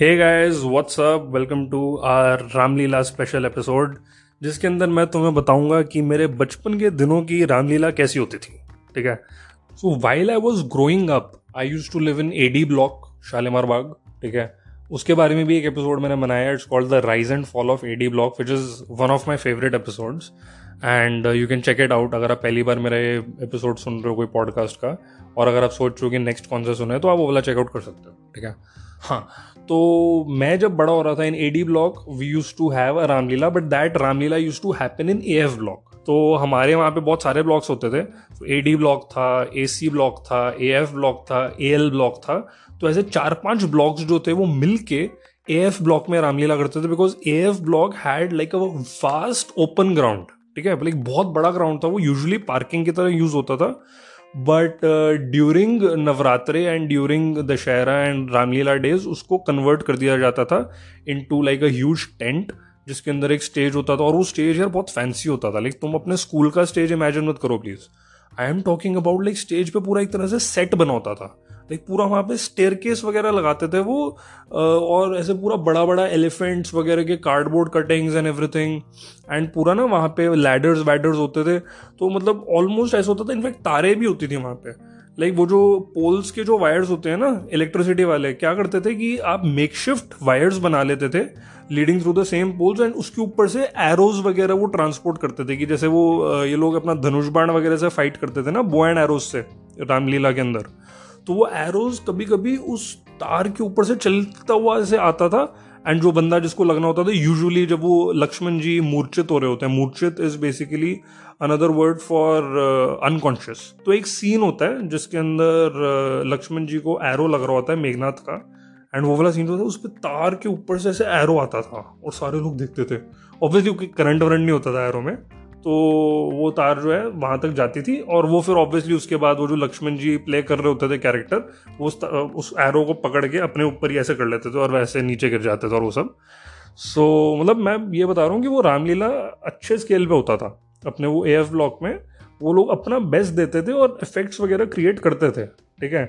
Hey guys what's up welcome to our Ramlila special episode जिसके अंदर मैं तुम्हें बताऊँगा कि मेरे बचपन के दिनों की रामलीला कैसी होती थी, ठीक है? So while I was growing up I used to live in A D block Shalimar Bagh ठीक है? उसके बारे में भी एक एपिसोड मैंने बनाया it's called the rise and fall of A D block which is one of my favourite episodes and you can check it out अगर आप पहली बार मेरा ये एपिसोड सुन रहे हो कोई पॉडकास्ट का, और अगर आप सोच रहे हो कि नेक्स्ट कौन सा सुना तो आप वो वाला चेकआउट कर सकते हो, ठीक है? हाँ तो मैं जब बड़ा हो रहा था in A D block we used to have a Ramlila but that Ramlila used to happen in A F block तो हमारे वहाँ पे बहुत सारे ब्लॉक्स होते थे। ए डी ब्लॉक था ए सी ब्लॉक था ए एफ़ ब्लॉक था ए एल ब्लॉक था। तो ऐसे चार पाँच ब्लॉक्स जो थे वो मिल के ए एफ़ ब्लॉक में रामलीला करते थे because A F block had like a vast open ground ठीक है? लाइक बहुत बड़ा ग्राउंड था वो। यूजली पार्किंग की तरह यूज़ होता था। But during Navratre and during Dussehra and Ramlila days उसको कन्वर्ट कर दिया जाता था into like a huge tent जिसके अंदर एक स्टेज होता था। और वो स्टेज यार बहुत फैंसी होता था। लाइक तुम अपने स्कूल का स्टेज इमेजिन मत करो please I am talking about like stage पे पूरा एक तरह से सेट बना होता था। लाइक पूरा वहाँ पे स्टेयर केस वगैरह लगाते थे वो और ऐसे पूरा बड़ा बड़ा एलिफेंट्स वगैरह के cardboard cuttings and everything and पूरा ना वहाँ पे लैडर्स वैडर्स होते थे। तो मतलब ऑलमोस्ट ऐसा होता था इनफैक्ट तारे भी होती थी वहाँ पे। लाइक like, वो जो पोल्स के जो वायर्स होते हैं ना इलेक्ट्रिसिटी वाले, क्या करते थे कि आप मेक शिफ्ट वायर्स बना लेते थे leading through the same poles and उसके ऊपर से एरोज वगैरह वो ट्रांसपोर्ट करते थे, कि जैसे वो ये लोग अपना धनुष बाण वगैरह से फाइट करते थे ना बो एंड एरोज से, रामलीला के अंदर। तो वो एरोज कभी कभी उस तार के ऊपर से चलता हुआ ऐसे आता था एंड जो बंदा जिसको लगना होता था यूजुअली जब वो लक्ष्मण जी मूर्छित हो रहे होते हैं मूर्छित is basically another word for unconscious तो एक सीन होता है जिसके अंदर uh, लक्ष्मण जी को एरो लग रहा होता है मेघनाथ का एंड वो वाला सीन होता है उस पर तार के ऊपर से ऐसे एरो आता था और सारे लोग देखते थे. ऑब्वियसली करंट वरंट नहीं होता था एरो में तो वो तार जो है वहाँ तक जाती थी और वो फिर ऑब्वियसली उसके बाद वो जो लक्ष्मण जी प्ले कर रहे होते थे कैरेक्टर वो उस, एरो को पकड़ के अपने ऊपर ही ऐसे कर लेते थे और वैसे नीचे गिर जाते थे और वो सब। सो so, मतलब मैं ये बता रहा हूँ कि वो रामलीला अच्छे स्केल पे होता था। अपने वो ए एफ़ ब्लॉक में वो लोग अपना बेस्ट देते थे और इफेक्ट्स वगैरह क्रिएट करते थे ठीक है?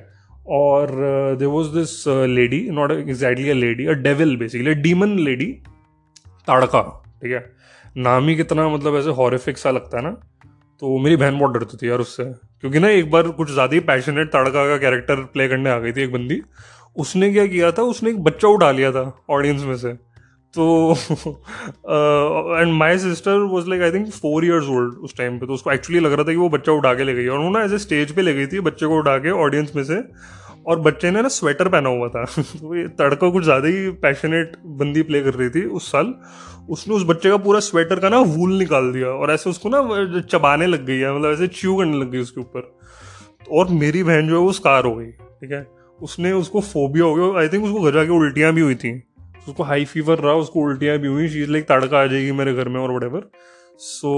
और there was this lady not exactly a lady a devil basically demon lady Tadka ठीक है? नाम ही कितना मतलब ऐसे हॉरिफिक सा लगता है ना तो मेरी बहन बहुत डरती थी यार उससे। क्योंकि ना एक बार कुछ ज़्यादा ही पैशनेट तड़का का कैरेक्टर प्ले करने आ गई थी एक बंदी। उसने क्या किया था, उसने एक बच्चा उठा लिया था ऑडियंस में से। तो and my sister was like I think four years old उस टाइम पे तो उसको एक्चुअली लग रहा था कि वो बच्चा उठा के ले गई और वो उन्होंने ऐसे स्टेज पे ले गई थी बच्चे को उठा के ऑडियंस में से। और बच्चे ने ना स्वेटर पहना हुआ था। तो ये तड़का कुछ ज़्यादा ही पैशनेट बंदी प्ले कर रही थी उस साल। उसने उस बच्चे का पूरा स्वेटर का ना वूल निकाल दिया और ऐसे उसको ना चबाने लग गई है मतलब ऐसे च्यू करने लग गई उसके ऊपर। और मेरी बहन जो है वो स्कार हो गई ठीक है? उसने उसको फोबिया हो गया आई थिंक उसको घर जाके उल्टियाँ भी हुई थी। उसको हाई फीवर रहा उसको उल्टियाँ भी हुई चीज़ लाइक तड़का आ जाएगी मेरे घर में और वटेवर सो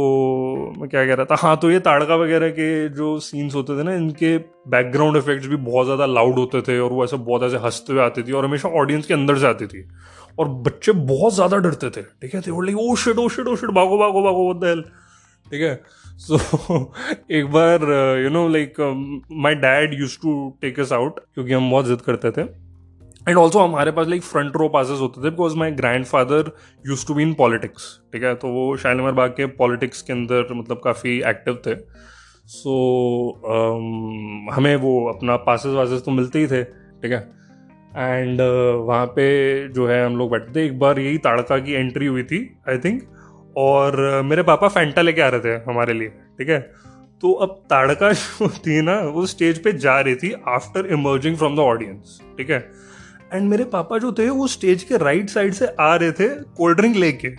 so, मैं क्या कह रहा था? हाँ तो ये ताड़का वगैरह के जो सीन्स होते थे ना इनके बैकग्राउंड इफेक्ट्स भी बहुत ज़्यादा लाउड होते थे और वो ऐसे बहुत ऐसे हँसते हुए आती थी और हमेशा ऑडियंस के अंदर से आती थी। और बच्चे बहुत ज़्यादा डरते थे ठीक है? थे oh shit oh shit oh shit भागो भागो भागो वो हेल ठीक है? सो एक बार you know like my dad used to take us out क्योंकि हम बहुत जिद करते थे। एंड ऑल्सो हमारे पास लाइक फ्रंट रो पासेस होते थे because my grandfather used to be in politics ठीक है? तो वो शालीमार बाग के पॉलिटिक्स के अंदर मतलब काफ़ी एक्टिव थे। सो so, um, हमें वो अपना पासेस वासेस तो मिलते ही थे ठीक है? एंड uh, वहाँ पे जो है हम लोग बैठे थे एक बार यही ताड़का की एंट्री हुई थी आई थिंक और uh, मेरे पापा फैंटा लेके आ रहे थे हमारे लिए ठीक है? तो अब ताड़का जो थी ना वो स्टेज पे जा रही थी after emerging from the audience ठीक है? एंड मेरे पापा जो थे वो स्टेज के राइट साइड से आ रहे थे कोल्ड ड्रिंक लेके।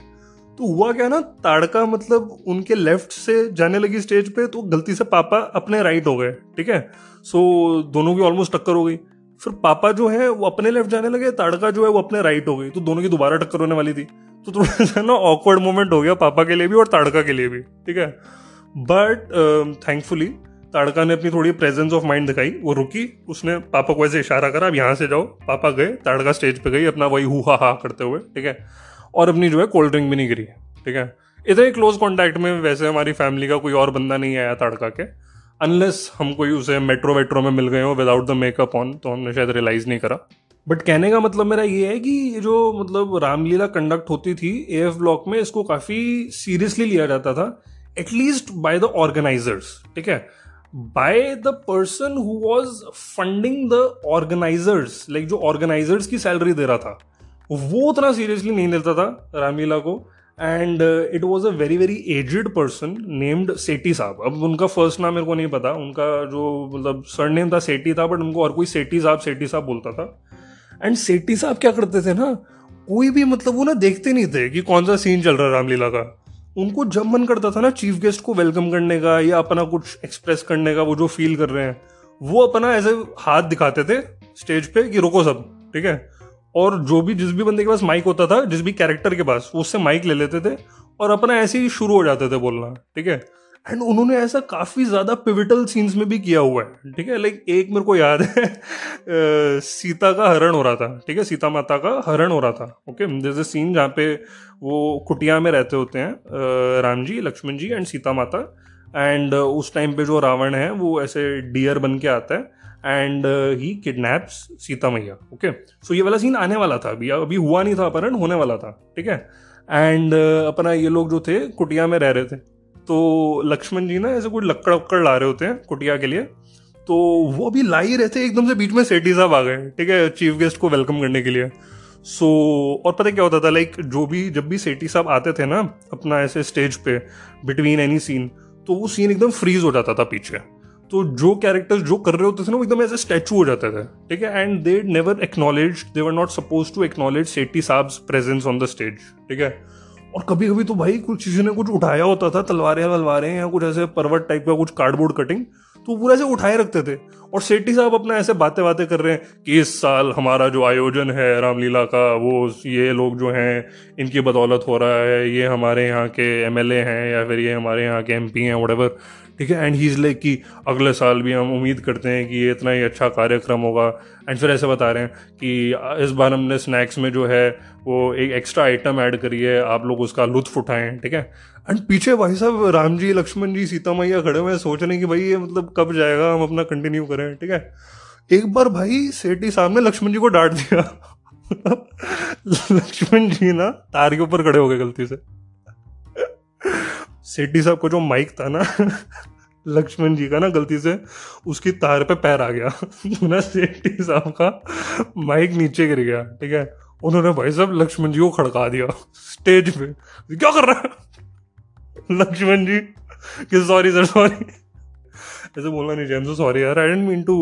तो हुआ क्या ना ताड़का मतलब उनके लेफ़्ट से जाने लगी स्टेज पे तो गलती से पापा अपने राइट हो गए ठीक है? सो so, दोनों की ऑलमोस्ट टक्कर हो गई। फिर पापा जो है वो अपने लेफ़्ट जाने लगे ताड़का जो है वो अपने राइट हो गई। तो दोनों की दोबारा टक्कर होने वाली थी। तो थोड़ा सा ना ऑकवर्ड मोमेंट हो गया पापा के लिए भी और ताड़का के लिए भी ठीक है? बट थैंकफुली uh, ताड़का ने अपनी थोड़ी प्रेजेंस ऑफ़ माइंड दिखाई वो रुकी उसने पापा को ऐसे इशारा करा अब यहाँ से जाओ। पापा गए ताड़का स्टेज पे गई अपना वही हु हा हा करते हुए ठीक है? और अपनी जो है कोल्ड ड्रिंक भी नहीं गिरी ठीक है? इतने क्लोज कॉन्टैक्ट में वैसे हमारी फैमिली का कोई और बंदा नहीं आया ताड़का के। अनलेस हम कोई उसे मेट्रो वेट्रो में मिल गए हो विदाउट द मेकअप ऑन तो हमने शायद रियलाइज़ नहीं करा। बट कहने का मतलब मेरा ये है कि ये जो मतलब रामलीला कंडक्ट होती थी ए एफ़ ब्लॉक में, इसको काफ़ी सीरियसली लिया जाता था एटलीस्ट बाय द ऑर्गेनाइजर्स ठीक है? By the person who was funding the organisers like जो ऑर्गेनाइजर्स की सैलरी दे रहा था, वो उतना सीरियसली नहीं लेता था रामलीला को। And it was a very very aged person named Sethi Sahab. अब उनका फ़र्स्ट नाम मेरे को नहीं पता। उनका जो मतलब सर नेम था सेठी था बट उनको और कोई सेठी साहब सेठी साहब बोलता था। एंड सेठी साहब क्या करते थे ना? कोई भी मतलब वो ना देखते नहीं थे कि कौन सा सीन चल रहा है रामलीला का। उनको जब मन करता था ना चीफ गेस्ट को वेलकम करने का या अपना कुछ एक्सप्रेस करने का, वो जो फील कर रहे हैं, वो अपना ऐसे हाथ दिखाते थे स्टेज पे कि रुको सब, ठीक है? और जो भी, जिस भी बंदे के पास माइक होता था, जिस भी कैरेक्टर के पास उससे माइक ले लेते थे और अपना ऐसे ही शुरू हो जाते थे बोलना, ठीक है? एंड उन्होंने ऐसा काफ़ी ज़्यादा पिविटल सीन्स में भी किया हुआ है, ठीक है? लाइक एक मेरे को याद है सीता का हरण हो रहा था, ठीक है? सीता माता का हरण हो रहा था ओके जैसे सीन जहाँ पे वो कुटिया में रहते होते हैं राम जी, लक्ष्मण जी एंड सीता माता। एंड उस टाइम पे जो रावण है, वो ऐसे डियर बन के आता है। एंड ही किडनैप्स सीता मैया ओके सो ये वाला सीन आने वाला था अभी। अभी हुआ नहीं था अपहरण होने वाला था ठीक है? एंड uh, अपना ये लोग जो थे कुटिया में रह रहे थे। तो लक्ष्मण जी ना ऐसे कोई लक्कड़ वक्कड़ ला रहे होते हैं कुटिया के लिए। तो वो अभी ला ही रहे थे एकदम से बीच में सेठी साहब आ गए ठीक है? चीफ गेस्ट को वेलकम करने के लिए। सो so, और पता क्या होता था? लाइक जो भी जब भी सेठी साहब आते थे ना अपना ऐसे स्टेज पे बिटवीन एनी सीन तो वो सीन एकदम फ्रीज हो जाता था पीछे। तो जो कैरेक्टर्स जो कर रहे होते थे ना एकदम ऐसे स्टैचू हो जाते थे, ठीक है? And they never acknowledge they were not suppose to acknowledge Sethi Sahab presence on the stage ठीक है? और कभी कभी तो भाई कुछ चीज़ों ने कुछ उठाया होता था, तलवारें वलवारें या कुछ ऐसे पर्वत टाइप का कुछ कार्डबोर्ड कटिंग तो पूरा ऐसे उठाए रखते थे। और सेठी साहब अपना ऐसे बातें बातें कर रहे हैं कि इस साल हमारा जो आयोजन है रामलीला का, वो ये लोग जो हैं, इनकी बदौलत हो रहा है, ये हमारे यहाँ के एमएलए हैं या फिर ये हमारे यहाँ के एमपी हैं वट ठीक है? एंड ही इज़ लाइक कि अगले साल भी हम उम्मीद करते हैं कि ये इतना ही अच्छा कार्यक्रम होगा। एंड फिर ऐसे बता रहे हैं कि इस बार हमने स्नैक्स में जो है, वो एक एक्स्ट्रा आइटम ऐड करी है। आप लोग उसका लुत्फ उठाएँ। ठीक है? एंड पीछे भाई साहब राम जी, लक्ष्मण जी, सीता मैया खड़े हुए सोच रहे हैं कि भाई ये मतलब कब जाएगा, हम अपना कंटिन्यू करें। ठीक है? एक बार भाई सेठी साहब ने लक्ष्मण जी को डांट दिया। लक्ष्मण जी ना तार के ऊपर खड़े हो गए गलती से। सेठी साहब को जो माइक था ना, लक्ष्मण जी का ना गलती से, उसकी तार पे पैर आ गया। ना सेठी साहब का माइक नीचे गिर गया, ठीक है? उन्होंने भाई साहब लक्ष्मण जी को खड़का दिया स्टेज पे। क्या कर रहा है? लक्ष्मण जी, कि सॉरी सर सॉरी ऐसे बोलना नहीं चाहिए सॉरी यार। I didn't mean to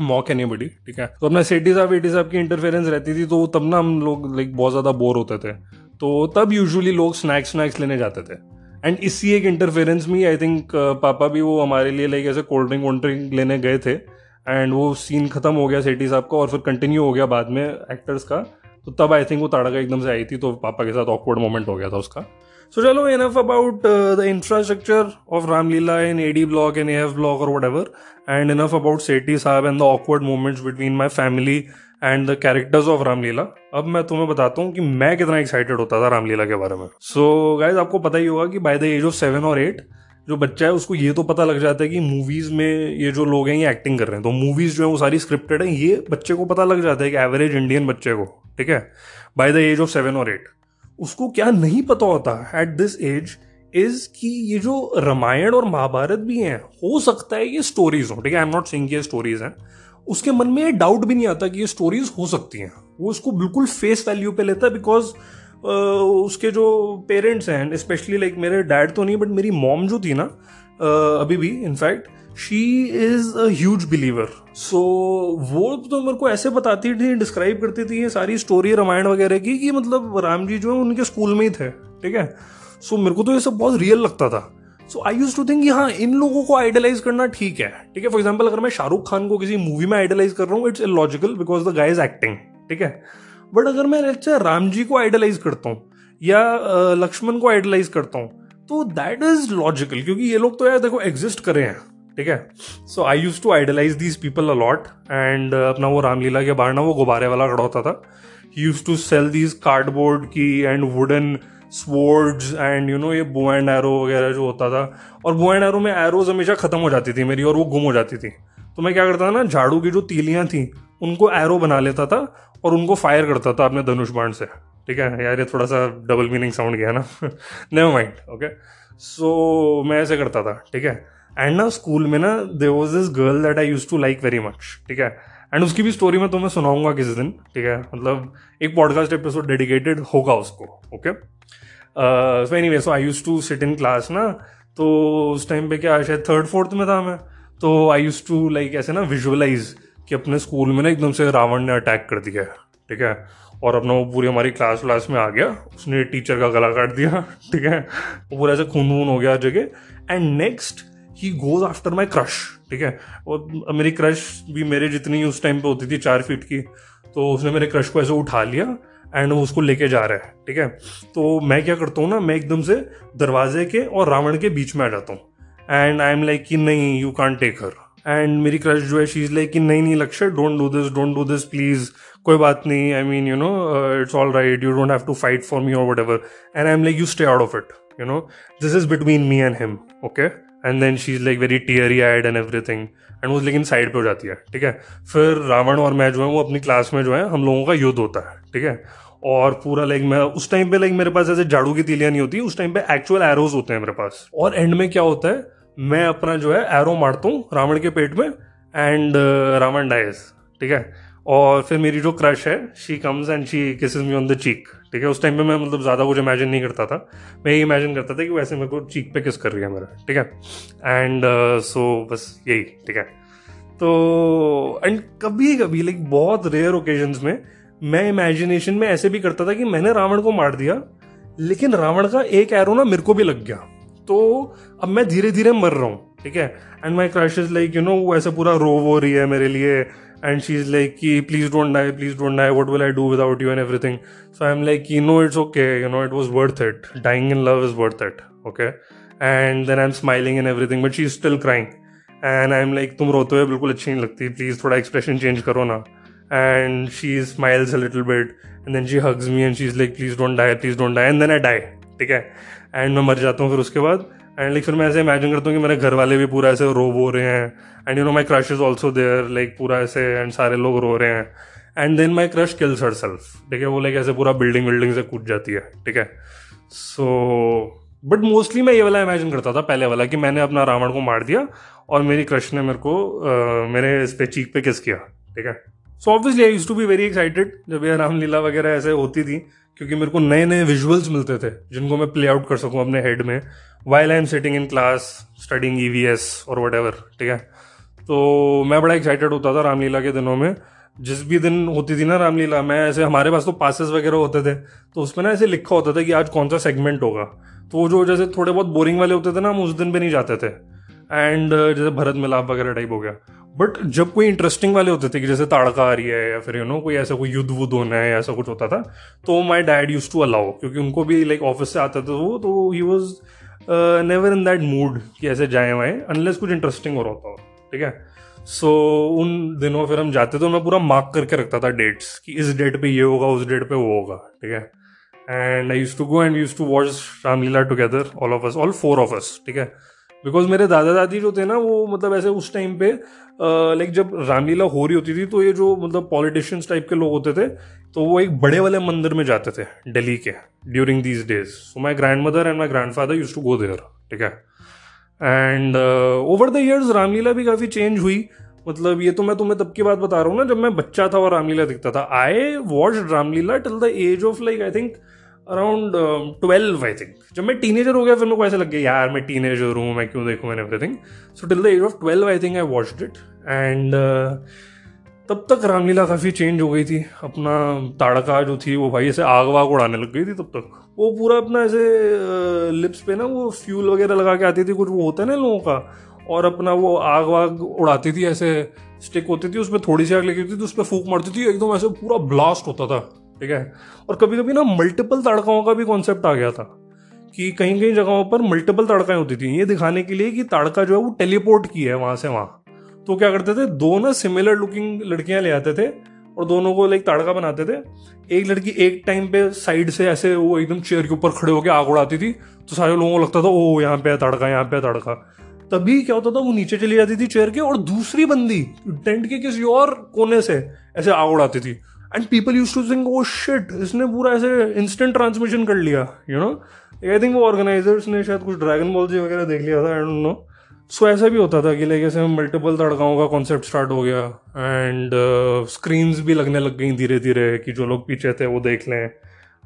mock anybody ठीक है? तो अपना सेठी साहब, एटी साहब की इंटरफेरेंस रहती थी तो तब ना हम लोग लाइक बहुत ज़्यादा बोर होते थे। तो तब यूजुअली लोग स्नैक्स स्नैक्स लेने जाते थे। एंड इसी एक इंटरफेरेंस में आई थिंक पापा भी वो हमारे लिए लाइक ऐसे कोल्ड ड्रिंक वोल्ड ड्रिंक लेने गए थे। एंड वो सीन खत्म हो गया सेठी साहब का और फिर कंटिन्यू हो गया बाद में एक्टर्स का। तो तब आई थिंक वो ताड़का एकदम से आई थी तो पापा के साथ ऑकवर्ड मोमेंट हो गया था उसका। सो चलो enough about the infrastructure of Ramlila in A D block in F block और whatever and enough about Sethi Sahab and the awkward moments between my family and the characters of Ramlila अब मैं तुम्हें बताता हूँ कि मैं कितना excited होता था रामलीला के बारे में। सो so, गाइज़ आपको पता ही होगा कि by the age of seven और एट जो बच्चा है उसको ये तो पता लग जाता है कि मूवीज़ में ये जो लोग हैं ये एक्टिंग कर रहे हैं। तो मूवीज़ जो है वो सारी स्क्रिप्टेड है। ये बच्चे को पता लग जाता है कि एवरेज इंडियन बच्चे को ठीक है? By the age of seven और एट उसको क्या नहीं पता होता एट दिस एज इज़ कि ये जो रामायण और महाभारत भी हैं हो सकता है ये स्टोरीज हो ठीक है? आई एम नॉट सिंग ये स्टोरीज हैं। उसके मन में ये डाउट भी नहीं आता कि ये स्टोरीज हो सकती हैं। वो उसको बिल्कुल फेस वैल्यू पे लेता है बिकॉज़ उसके जो पेरेंट्स हैं स्पेशली लाइक मेरे डैड तो नहीं बट मेरी मॉम जो थी ना अभी भी in fact she is a huge believer so वो तो मेरे को ऐसे बताती थी डिस्क्राइब करती थी ये सारी स्टोरी रामायण वगैरह की कि मतलब राम जी जो है उनके स्कूल में ही थे ठीक है? सो so, मेरे को तो ये सब बहुत रियल लगता था। So I used to think हाँ इन लोगों को आइडलाइज करना ठीक है। ठीक है फॉर एग्ज़ाम्पल अगर मैं शाहरुख खान को किसी मूवी में आइडलाइज कर रहा हूँ it's logical because the guy is acting ठीक है? बट अगर मैं राम जी को आइडलाइज करता हूँ, या लक्ष्मण को आइडलाइज करता हूँ तो दैट इज़ लॉजिकल क्योंकि ये लोग तो यार देखो एग्जिस्ट करे हैं, ठीक है? So I used to idolise these people a lot and अपना वो रामलीला के बाहर ना वो गुब्बारे वाला खड़ा होता था। Used to sell these cardboard की and wooden swords and you know ये बो एंड एरो वगैरह जो होता था, और बो एंड एरो में एरोज हमेशा ख़त्म हो जाती थी मेरी, और वो गुम हो जाती थी। तो मैं क्या करता था ना, झाड़ू की जो तीलियाँ थी, उनको एरो बना लेता था, और उनको फायर करता था अपने धनुष बाण से। ठीक है? यार, ये थोड़ा सा डबल मीनिंग साउंड गया ना। नेवर माइंड ओके सो मैं ऐसे करता था, ठीक है? एंड ना स्कूल में ना there was this girl that I used to like very much ठीक है? एंड उसकी भी स्टोरी मैं तुम्हें सुनाऊँगा किसी दिन, ठीक है? मतलब एक पॉडकास्ट एपिसोड डेडिकेटेड होगा उसको okay so anyway so I used to sit in class ना तो उस टाइम पे क्या, शायद थर्ड फोर्थ में था मैं। तो आई यूज़ टू लाइक ऐसे ना विजुअलाइज कि अपने स्कूल में ना एकदम से रावण ने अटैक कर दिया, ठीक है? और अपना वो पूरी हमारी क्लास व्लास में आ गया। उसने टीचर का गला काट दिया, ठीक है? वो पूरा ऐसे खून वून हो गया जगह। And next he goes after my crush ठीक है? और मेरी क्रश भी मेरे जितनी उस टाइम पे होती थी, चार फीट की तो उसने मेरे क्रश को ऐसे उठा लिया। एंड वो उसको लेके जा रहा है, ठीक है? तो मैं क्या करता हूँ ना, मैं एकदम से दरवाजे के और रावण के बीच में आ जाता हूँ। एंड आई एम लाइक कि नहीं you can't take her and मेरी क्रश जो है शीज लाइक कि नहीं नहीं Lakshya don't do this don't do this please कोई बात नहीं I mean you know it's all right you don't have to fight for me और whatever and I am like you stay out of it you know this is between me and him okay and then she is like very teary eyed and everything and वो लेकिन side पे हो जाती है, ठीक है? फिर रावण और मैं जो है, वो अपनी क्लास में जो है, हम लोगों का युद्ध होता है, ठीक है? और पूरा लाइक मैं उस टाइम पे लाइक मेरे पास ऐसे झाड़ू की तीलियाँ नहीं होती उस टाइम पे एक्चुअल एरोज होते हैं मेरे पास। और एंड में क्या होता है मैं अपना जो है एरो मारता हूँ रावण के पेट में एंड रावण डाइज ठीक है? और फिर मेरी जो क्रश है she comes and she kisses me on the cheek ठीक है? उस टाइम पे मैं मतलब ज़्यादा कुछ इमेजिन नहीं करता था। मैं ये इमेजिन करता था कि वैसे मेरे को चीक पे किस कर रही है मेरा ठीक है? एंड सो uh, बस यही ठीक है? तो एंड कभी कभी लाइक बहुत रेयर ओकेजन्स में मैं इमेजिनेशन में ऐसे भी करता था कि मैंने रावण को मार दिया, लेकिन रावण का एक एरो ना मेरे को भी लग गया। तो अब मैं धीरे धीरे मर रहा हूँ, ठीक है? And my crush is like you know वो ऐसे पूरा रो वो रही है मेरे लिए। एंड शी इज़ लाइक कि please don't die please don't die what will I do without you and everything so I am like you know it's okay you know it was worth it dying in love is worth it okay and then I am smiling in everything but she is still crying and I am like तुम रोते हुए बिल्कुल अच्छी नहीं लगती please थोड़ा expression change करो ना। She smiles a little bit and then she hugs me and she is like please don't die please don't die and then I die ठीक है? एंड मैं मर जाता हूँ फिर उसके बाद एंड लाइक फिर मैं ऐसे इमेजिन करता हूँ कि मेरे घर वाले भी पूरा ऐसे रो हो रहे हैं and you know my crush is also there like पूरा ऐसे एंड सारे लोग रो रहे हैं and then my crush kills herself ठीक है? वो लाइक ऐसे पूरा बिल्डिंग बिल्डिंग से कूद जाती है ठीक है? सो बट मोस्टली मैं ये वाला इमेजिन करता था पहले वाला कि मैंने अपना रावण को मार दिया और मेरी क्रश ने मेरे को uh, मेरे इस पे चीक पे किस किया ठीक है? So obviously I use to be very excited जब ये रामलीला वगैरह ऐसे होती थी, क्योंकि मेरे को नए नए विजुअल्स मिलते थे, जिनको मैं प्ले आउट कर सकूँ अपने हेड में while I am sitting in class studying E V S और वट एवर ठीक है? तो मैं बड़ा एक्साइटेड होता था रामलीला के दिनों में। जिस भी दिन होती थी ना रामलीला, मैं ऐसे, हमारे पास तो पासेस वगैरह होते थे तो उसमें ना ऐसे लिखा होता था कि आज कौन सा सेगमेंट होगा। तो वो जो जैसे थोड़े बहुत बोरिंग वाले होते थे ना, हम उस दिन पे नहीं जाते थे। एंड जैसे भरत मिलाप वगैरह टाइप हो गया। बट जब कोई इंटरेस्टिंग वाले होते थे कि जैसे ताड़का आ रही है या फिर यू नो कोई ऐसा कोई युद्ध वुद्ध होना है ऐसा कुछ होता था तो my dad use to allow क्योंकि उनको भी लाइक like, ऑफ़िस से आता था वो तो he was never in that mood कि ऐसे जाए वाए अनलेस कुछ इंटरेस्टिंग हो रहा होता ठीक है? सो so, उन दिनों फिर हम जाते तो मैं पूरा मार्क करके रखता था डेट्स कि इस डेट पे ये होगा उस डेट पे वो होगा ठीक है? And I use to go and use to watch Ramlila together all of us all four of us ठीक है? बिकॉज़ मेरे दादा दादी जो थे ना, वो मतलब ऐसे उस टाइम पे लाइक जब रामलीला हो रही होती थी तो ये जो मतलब पॉलिटिशियंस टाइप के लोग होते थे तो वो एक बड़े वाले मंदिर में जाते थे, दिल्ली के during these days so my grandmother and my grandfather use to go there ठीक है? And over the years Ramlila भी काफ़ी चेंज हुई। मतलब ये तो मैं तुम्हें तब की बात बता रहा हूँ ना, जब मैं बच्चा था और रामलीला दिखता था। I watch Ramlila till the age of like I think around twelve I think जब मैं टीनेजर हो गया फिर मेरे को ऐसा लग गया यार मैं टीनेजर हूँ मैं क्यों देखूँ मैंने everything so till the age of twelve I think I watched it and तब तक रामलीला काफ़ी चेंज हो गई थी। अपना ताड़का जो थी वो भाई ऐसे आग वाग उड़ाने लग गई थी तब तक। वो पूरा अपना ऐसे लिप्स uh, पे ना वो फ्यूल वगैरह लगा के आती थी कुछ वो होता है ना लोगों का। और अपना वो आग वाग उड़ाती थी ऐसे स्टिक होती थी उसमें थोड़ी सी आग लगी होती थी तो उस पर फूक मारती थी एकदम ऐसे पूरा ब्लास्ट होता था। ठीक है? और कभी कभी ना मल्टीपल तड़काओं का भी कॉन्सेप्ट आ गया था कि कहीं कहीं जगहों पर मल्टीपल तड़काएँ होती थी। ये दिखाने के लिए कि तड़का जो है वो टेलीपोर्ट की है वहाँ से वहाँ। तो क्या करते थे? दो ना सिमिलर लुकिंग लड़कियाँ ले आते थे और दोनों को लाइक तड़का बनाते थे। एक लड़की एक टाइम पे साइड से ऐसे वो एकदम चेयर के ऊपर खड़े होकर आग उड़ाती थी। तो सारे लोगों को लगता था ओ यहाँ पे है तड़का, यहाँ पे है तड़का। तभी क्या होता था? वो नीचे चली जाती थी चेयर के और दूसरी बंदी टेंट के किसी और कोने से ऐसे आग उड़ाती थी। And people use to think oh shit इसने पूरा ऐसे इंस्टेंट ट्रांसमिशन कर लिया यू नो आई थिंक वो ऑर्गेनाइजर्स ने शायद कुछ ड्रैगन बॉल जी वगैरह देख लिया था आई डोंट नो सो ऐसा भी होता था कि लाइक ऐसे मल्टीपल तड़काओं का कॉन्सेप्ट स्टार्ट हो गया एंड स्क्रीन्स uh, भी लगने लग गई धीरे धीरे कि जो लोग पीछे थे वो देख लें.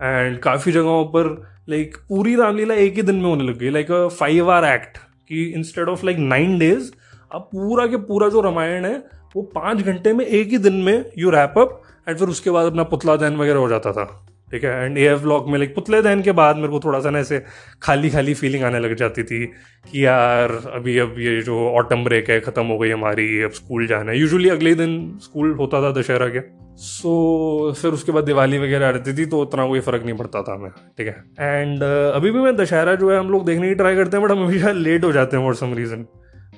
एंड काफ़ी जगहों पर लाइक पूरी रामलीला एक ही दिन में होने लग गई लाइक फाइव आवर एक्ट कि instead of like nine days अब पूरा के पूरा जो रामायण है वो पाँच घंटे में एक ही दिन में यू रैप अप एंड फिर उसके बाद अपना पुतला दहन वगैरह हो जाता था। ठीक है? एंड ए एफ़ ब्लॉक में लाइक पुतले दहन के बाद मेरे को थोड़ा सा ना ऐसे खाली खाली फीलिंग आने लग जाती थी कि यार अभी अब ये जो ऑटम ब्रेक है ख़त्म हो गई हमारी अब स्कूल जाना है। यूजुअली अगले दिन स्कूल होता था दशहरा के। सो so, फिर उसके बाद दिवाली वगैरह रहती थी तो उतना कोई फ़र्क नहीं पड़ता था हमें। ठीक है? एंड uh, अभी भी मैं दशहरा जो है हम लोग देखने की ट्राई करते हैं बट हम हमेशा लेट हो जाते हैं फॉर सम रीज़न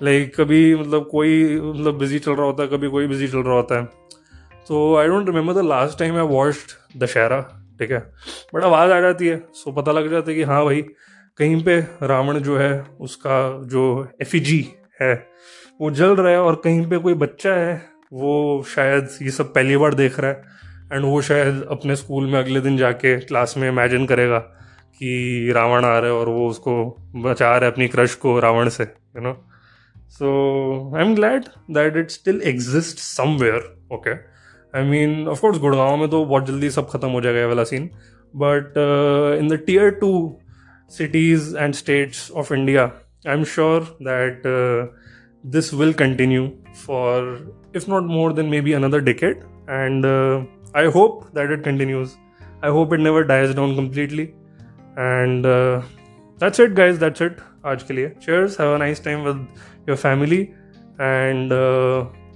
लाइक कभी मतलब कोई मतलब बिज़ी चल रहा होता है, कभी कोई बिज़ी चल रहा होता है। तो I don't remember the last time I watched Dussehra, ठीक है? बट आवाज़ आ जाती है सो पता लग जाता है कि हाँ भाई, कहीं पे रावण जो है, उसका जो एफिजी है, वो जल रहा है और कहीं पे कोई बच्चा है, वो शायद ये सब पहली बार देख रहा है। एंड वो शायद अपने स्कूल में अगले दिन जाके क्लास में इमेजिन करेगा कि रावण आ रहा है और वो उसको बचा रहा है अपनी क्रश को रावण से you you know so i'm glad that it still exists somewhere okay? I mean of course gurgaon mein to bahut jaldi sab khatam ho jayega wala scene but uh, in the tier 2 cities and states of india i'm sure that uh, this will continue for if not more than maybe another decade and uh, i hope that it continues. I hope it never dies down completely and uh, that's it guys that's it. आज के लिए। Cheers have a nice time with your family and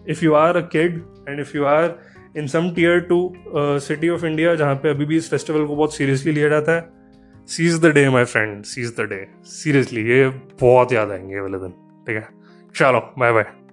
if you are a kid and if you are in some tier two city of India जहाँ पे अभी भी इस festival को बहुत सीरियसली लिया जाता है seize the day my friend seize the day seriously ये बहुत याद आएँगे वाले दिन, ठीक है? चलो बाय बाय